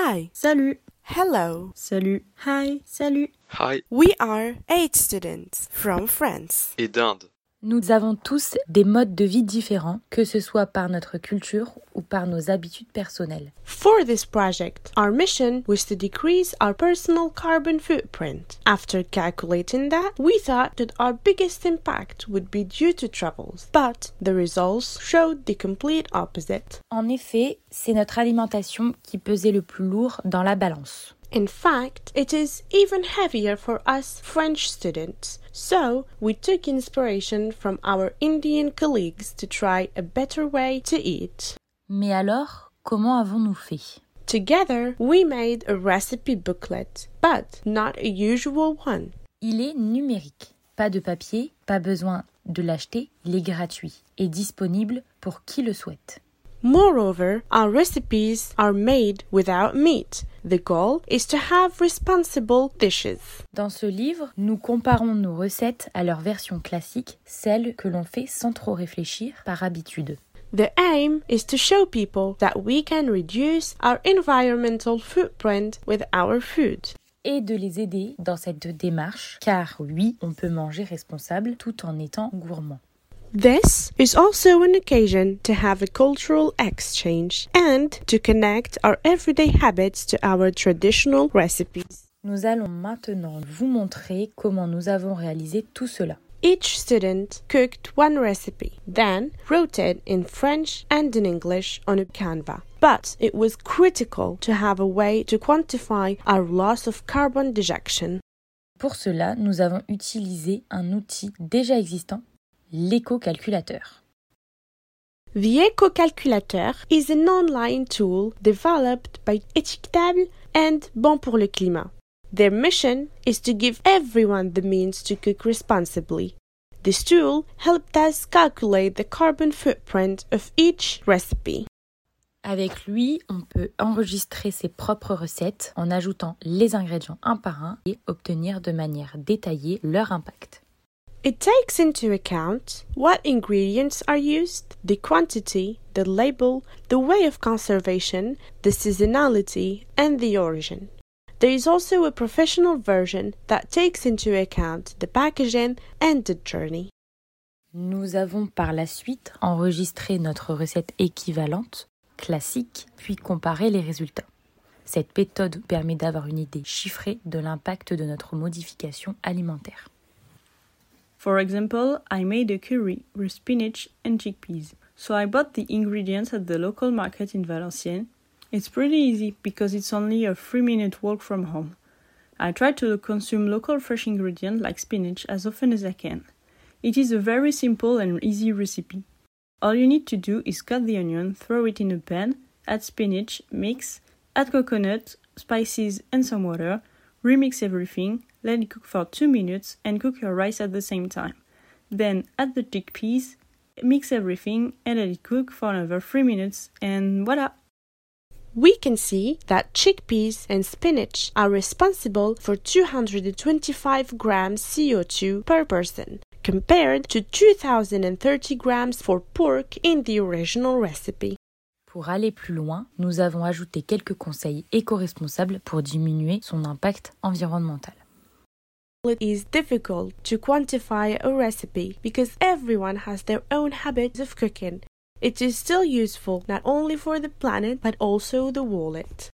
Hi. Salut. Hello. Salut. Hi. Salut. Hi We are eight students from France. et d'Inde. Nous avons tous des modes de vie différents, que ce soit par notre culture par nos habitudes personnelles. For this project, our mission was to decrease our personal carbon footprint. After calculating that, we thought that our biggest impact would be due to travels, but the results showed the complete opposite. En effet, c'est notre alimentation qui pesait le plus lourd dans la balance. In fact, it is even heavier for us French students. So, we took inspiration from our Indian colleagues to try a better way to eat. Mais alors, comment avons-nous fait? Together, we made a recipe booklet, but not a usual one. Il est numérique. Pas de papier, pas besoin de l'acheter, il est gratuit et disponible pour qui le souhaite. Moreover, our recipes are made without meat. The goal is to have responsible dishes. Dans ce livre, nous comparons nos recettes à leur version classique, celle que l'on fait sans trop réfléchir par habitude. The aim is to show people that we can reduce our environmental footprint with our food. et de les aider dans cette démarche, car oui, on peut manger responsable tout en étant gourmand. This is also an occasion to have a cultural exchange and to connect our everyday habits to our traditional recipes. Nous allons maintenant vous montrer comment nous avons réalisé tout cela. Each student cooked one recipe, then wrote it in French and in English on a Canva. But it was critical to have a way to quantify our loss of carbon dejection. Pour cela, nous avons utilisé un outil déjà existant, l'éco-calculateur. The Eco Calculator is an online tool developed by Étiquetable and Bon pour le Climat. Their mission is to give everyone the means to cook responsibly. This tool helped us calculate the carbon footprint of each recipe. Avec lui, on peut enregistrer ses propres recettes en ajoutant les ingrédients un par un et obtenir de manière détaillée leur impact. It takes into account what ingredients are used, the quantity, the label, the way of conservation, the seasonality, and the origin. There is also a professional version that takes into account the packaging and the journey. Nous avons par la suite enregistré notre recette équivalente, classique, puis comparé les résultats. Cette méthode permet d'avoir une idée chiffrée de l'impact de notre modification alimentaire. For example, I made a curry with spinach and chickpeas. So I bought the ingredients at the local market in Valenciennes. It's pretty easy because it's only a 3 minute walk from home. I try to consume local fresh ingredients like spinach as often as I can. It is a very simple and easy recipe. All you need to do is cut the onion, throw it in a pan, add spinach, mix, add coconut, spices, and some water, remix everything, let it cook for 2 minutes, and cook your rice at the same time. Then add the chickpeas, mix everything, and let it cook for another 3 minutes, and voila! We can see that chickpeas and spinach are responsible for 225 grams CO2 per person, compared to 2030 grams for pork in the original recipe. Pour aller plus loin, nous avons ajouté quelques conseils éco-responsables pour diminuer son impact environnemental. It is difficult to quantify a recipe because everyone has their own habits of cooking. It is still useful not only for the planet but also the wallet.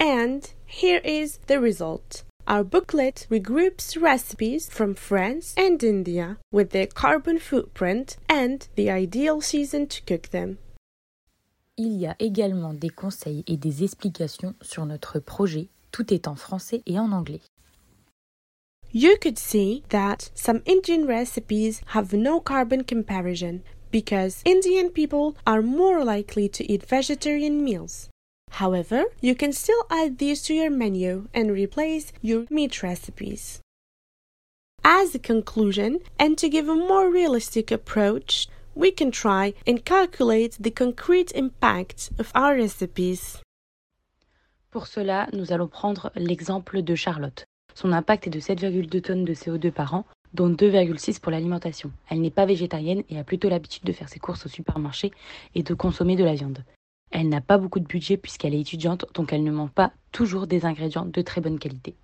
And here is the result. Our booklet regroups recipes from France and India with their carbon footprint and the ideal season to cook them. Il y a également des conseils et des explications sur notre projet, tout est en français et en anglais. You could see that some Indian recipes have no carbon comparison because Indian people are more likely to eat vegetarian meals. However, you can still add these to your menu and replace your meat recipes. As a conclusion, and to give a more realistic approach, we can try and calculate the concrete impact of our recipes. Pour cela, nous allons prendre l'exemple de Charlotte. Son impact est de 7,2 tonnes de CO2 par an, dont 2,6 pour l'alimentation. Elle n'est pas végétarienne et a plutôt l'habitude de faire ses courses au supermarché et de consommer de la viande. Elle n'a pas beaucoup de budget puisqu'elle est étudiante, donc elle ne mange pas toujours des ingrédients de très bonne qualité.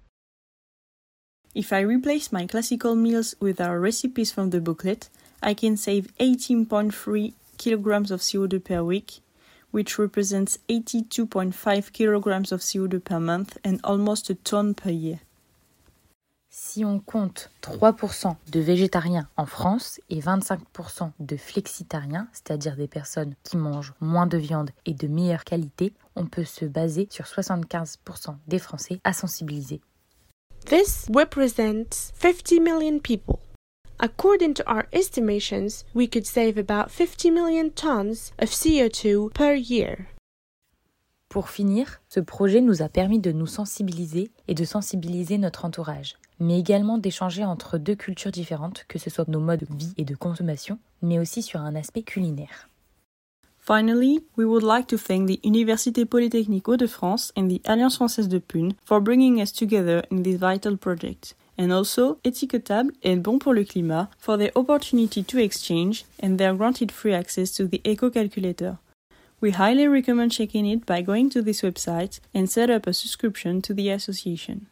If I replace my classical meals with our recipes from the booklet, I can save 18.3 kilograms of CO2 per week, which represents 82.5 kilograms of CO2 per month and almost a ton per year. Si on compte 3% de végétariens en France et 25% de flexitariens, c'est-à-dire des personnes qui mangent moins de viande et de meilleure qualité, on peut se baser sur 75% des Français à sensibiliser. This represents 50 million people. According to our estimations, we could save about 50 million tons of CO2 per year. Pour finir, ce projet nous a permis de nous sensibiliser et de sensibiliser notre entourage, mais également d'échanger entre deux cultures différentes, que ce soit nos modes de vie et de consommation, mais aussi sur un aspect culinaire. Finally, we would like to thank the Université Polytechnique Hauts-de-France and the Alliance Française de Pune for bringing us together in this vital project, and also Étiquetable and Bon pour le Climat for their opportunity to exchange and their granted free access to the Eco Calculator. We highly recommend checking it by going to this website and set up a subscription to the association.